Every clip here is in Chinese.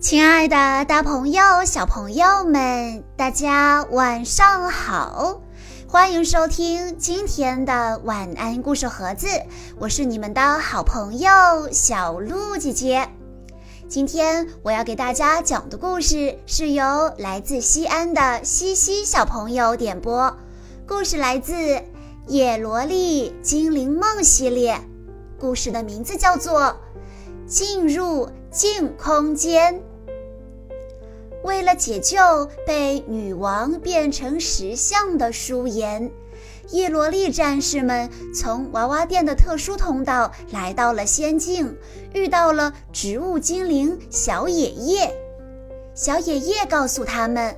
亲爱的，大朋友、小朋友们，大家晚上好！欢迎收听今天的晚安故事盒子，我是你们的好朋友小鹿姐姐。今天我要给大家讲的故事是由来自西安的西西小朋友点播，故事来自《叶罗丽精灵梦》系列，故事的名字叫做《进入镜空间》。为了解救被女王变成石像的舒颜，叶罗丽战士们从娃娃店的特殊通道来到了仙境，遇到了植物精灵小野叶。小野叶告诉他们，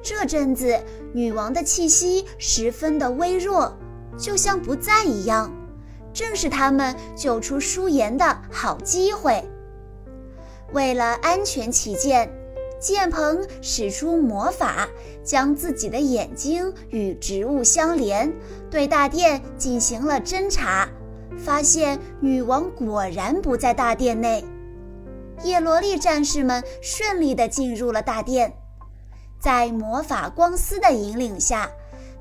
这阵子女王的气息十分的微弱，就像不在一样，正是他们救出舒颜的好机会。为了安全起见。剑鹏使出魔法，将自己的眼睛与植物相连，对大殿进行了侦查，发现女王果然不在大殿内。叶罗丽战士们顺利地进入了大殿，在魔法光丝的引领下，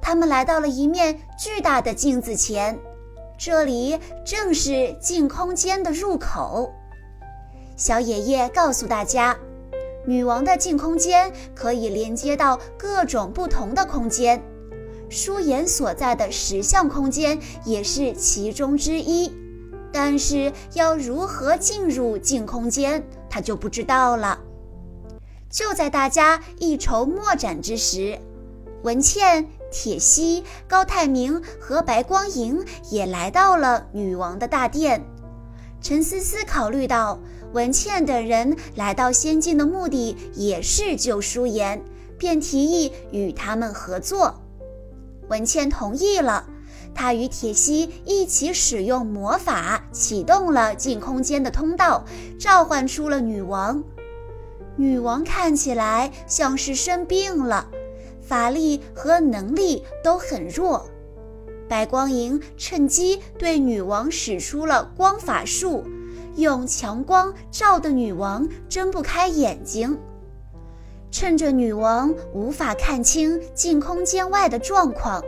他们来到了一面巨大的镜子前，这里正是镜空间的入口。小爷爷告诉大家。女王的镜空间可以连接到各种不同的空间，舒颜所在的石像空间也是其中之一。但是要如何进入镜空间，他就不知道了。就在大家一筹莫展之时，文茜、铁西、高泰明和白光莹也来到了女王的大殿。陈思思考虑到。文倩等人来到仙境的目的也是救舒颜，便提议与他们合作。文倩同意了，她与铁西一起使用魔法，启动了进空间的通道，召唤出了女王。女王看起来像是生病了，法力和能力都很弱。白光莹趁机对女王使出了光法术。用强光照得女王睁不开眼睛，趁着女王无法看清镜空间外的状况，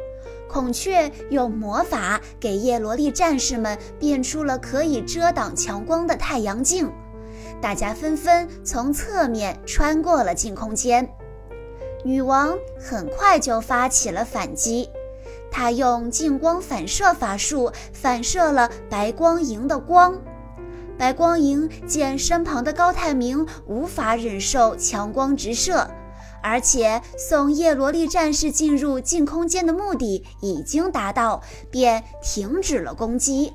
孔雀用魔法给叶罗丽战士们变出了可以遮挡强光的太阳镜。大家纷纷从侧面穿过了镜空间，女王很快就发起了反击。她用镜光反射法术反射了白光莹的光。白光莹见身旁的高泰明无法忍受强光直射，而且送叶罗丽战士进入净空间的目的已经达到，便停止了攻击。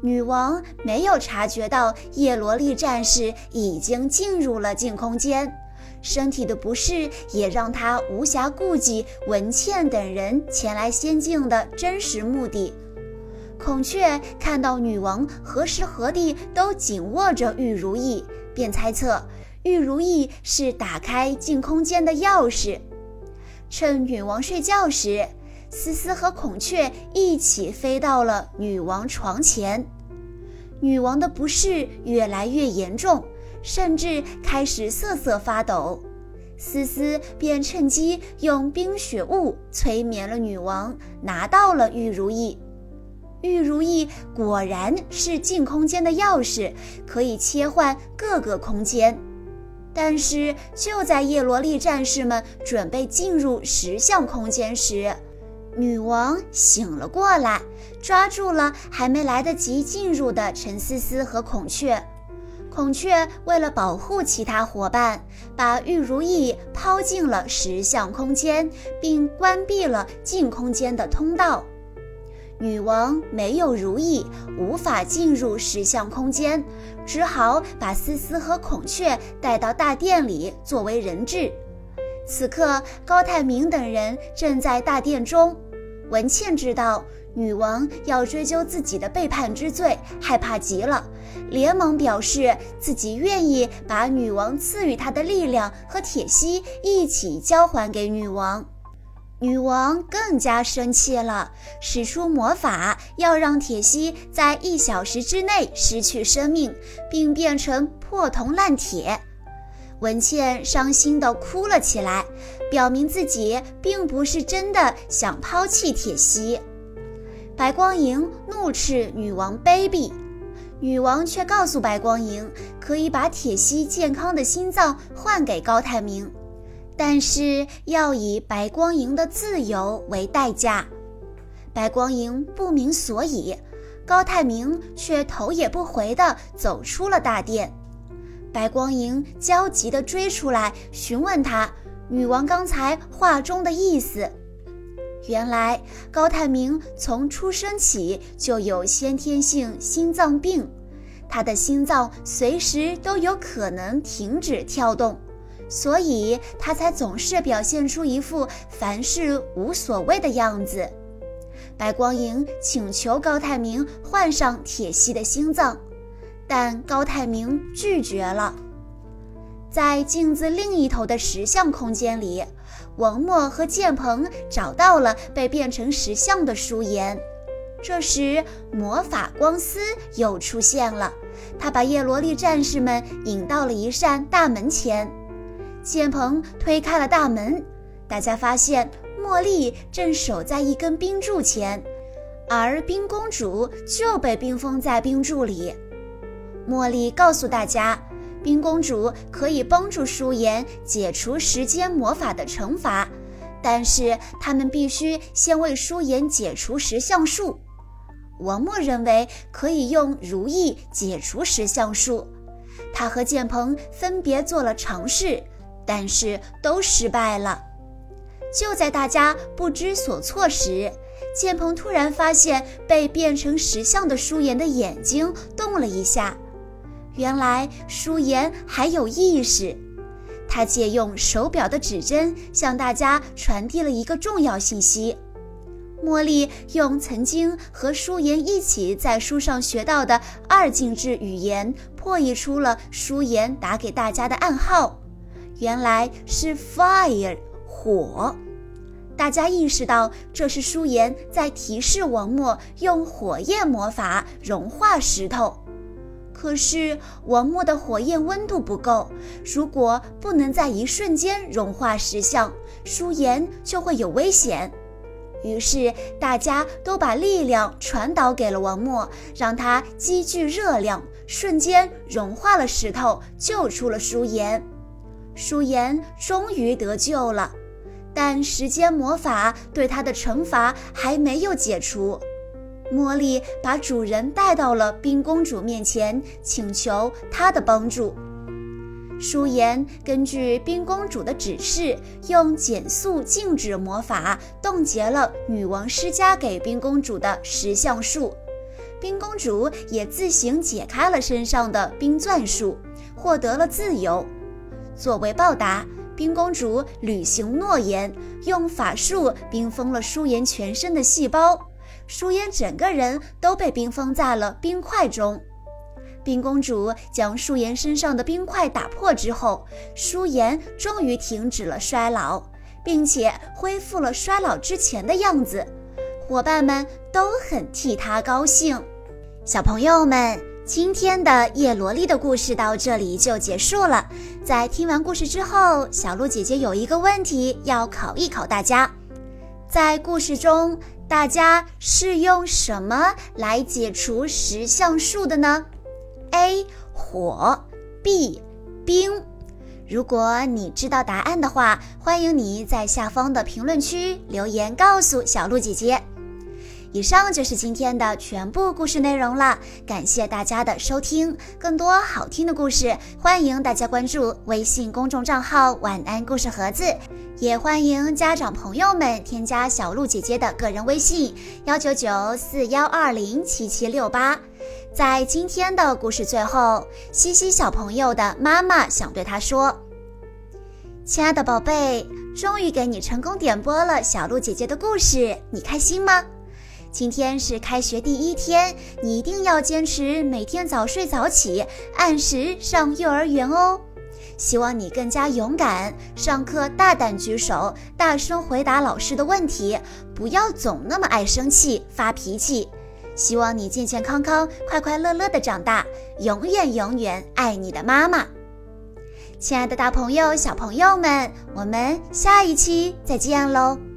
女王没有察觉到叶罗丽战士已经进入了净空间，身体的不适也让她无暇顾及文倩等人前来仙境的真实目的。孔雀看到女王何时何地都紧握着玉如意，便猜测玉如意是打开镜空间的钥匙。趁女王睡觉时，思思和孔雀一起飞到了女王床前。女王的不适越来越严重，甚至开始瑟瑟发抖。思思便趁机用冰雪雾催眠了女王，拿到了玉如意。玉如意果然是镜空间的钥匙，可以切换各个空间。但是就在叶罗丽战士们准备进入石像空间时，女王醒了过来，抓住了还没来得及进入的陈思思和孔雀。孔雀为了保护其他伙伴，把玉如意抛进了石像空间，并关闭了进空间的通道。女王没有如意，无法进入石像空间，只好把思思和孔雀带到大殿里作为人质。此刻，高泰明等人正在大殿中。文倩知道女王要追究自己的背叛之罪，害怕极了，连忙表示自己愿意把女王赐予她的力量和铁西一起交还给女王。女王更加生气了，使出魔法，要让铁西在一小时之内失去生命，并变成破铜烂铁。文倩伤心地哭了起来，表明自己并不是真的想抛弃铁西。白光莹怒斥女王卑鄙，女王却告诉白光莹，可以把铁西健康的心脏换给高泰明，但是要以白光莹的自由为代价。白光莹不明所以，高泰明却头也不回地走出了大殿。白光莹焦急地追出来，询问他女王刚才话中的意思。原来高泰明从出生起就有先天性心脏病，他的心脏随时都有可能停止跳动，所以他才总是表现出一副凡事无所谓的样子。白光莹请求高泰明换上铁西的心脏。但高泰明拒绝了。在镜子另一头的石像空间里，王默和建鹏找到了被变成石像的舒颜。这时，魔法光丝又出现了，他把叶罗丽战士们引到了一扇大门前。建鹏推开了大门，大家发现茉莉正守在一根冰柱前，而冰公主就被冰封在冰柱里。茉莉告诉大家，冰公主可以帮助舒颜解除时间魔法的惩罚，但是他们必须先为舒颜解除石像术。王默认为可以用如意解除石像术，他和建鹏分别做了尝试，但是都失败了。就在大家不知所措时，建鹏突然发现被变成石像的舒颜的眼睛动了一下。原来舒颜还有意识，他借用手表的指针向大家传递了一个重要信息。茉莉用曾经和舒颜一起在书上学到的二进制语言破译出了舒颜打给大家的暗号，原来是 fire 火。大家意识到这是舒颜在提示王默用火焰魔法融化石头。可是王默的火焰温度不够，如果不能在一瞬间融化石像，舒颜就会有危险。于是大家都把力量传导给了王默，让他积聚热量，瞬间融化了石头，救出了舒颜。舒颜终于得救了，但时间魔法对他的惩罚还没有解除。茉莉把主人带到了冰公主面前，请求她的帮助。舒颜根据冰公主的指示，用减速静止魔法冻结了女王施加给冰公主的石像术。冰公主也自行解开了身上的冰钻术，获得了自由。作为报答，冰公主履行诺言，用法术冰封了舒颜全身的细胞。舒颜整个人都被冰封在了冰块中。冰公主将舒颜身上的冰块打破之后，舒颜终于停止了衰老，并且恢复了衰老之前的样子。伙伴们都很替她高兴。小朋友们，今天的叶罗丽的故事到这里就结束了。在听完故事之后，小鹿姐姐有一个问题要考一考大家，在故事中。大家是用什么来解除石像术的呢？A. 火 B. 冰。如果你知道答案的话，欢迎你在下方的评论区留言告诉小鹿姐姐。以上就是今天的全部故事内容了，感谢大家的收听。更多好听的故事，欢迎大家关注微信公众账号“晚安故事盒子”，也欢迎家长朋友们添加小鹿姐姐的个人微信：幺九九四幺二零七七六八。在今天的故事最后，西西小朋友的妈妈想对他说：“亲爱的宝贝，终于给你成功点播了小鹿姐姐的故事，你开心吗？”今天是开学第一天，你一定要坚持每天早睡早起，按时上幼儿园哦。希望你更加勇敢，上课大胆举手，大声回答老师的问题，不要总那么爱生气发脾气。希望你健健康康、快快乐乐的长大，永远永远爱你的妈妈。亲爱的大朋友、小朋友们，我们下一期再见喽！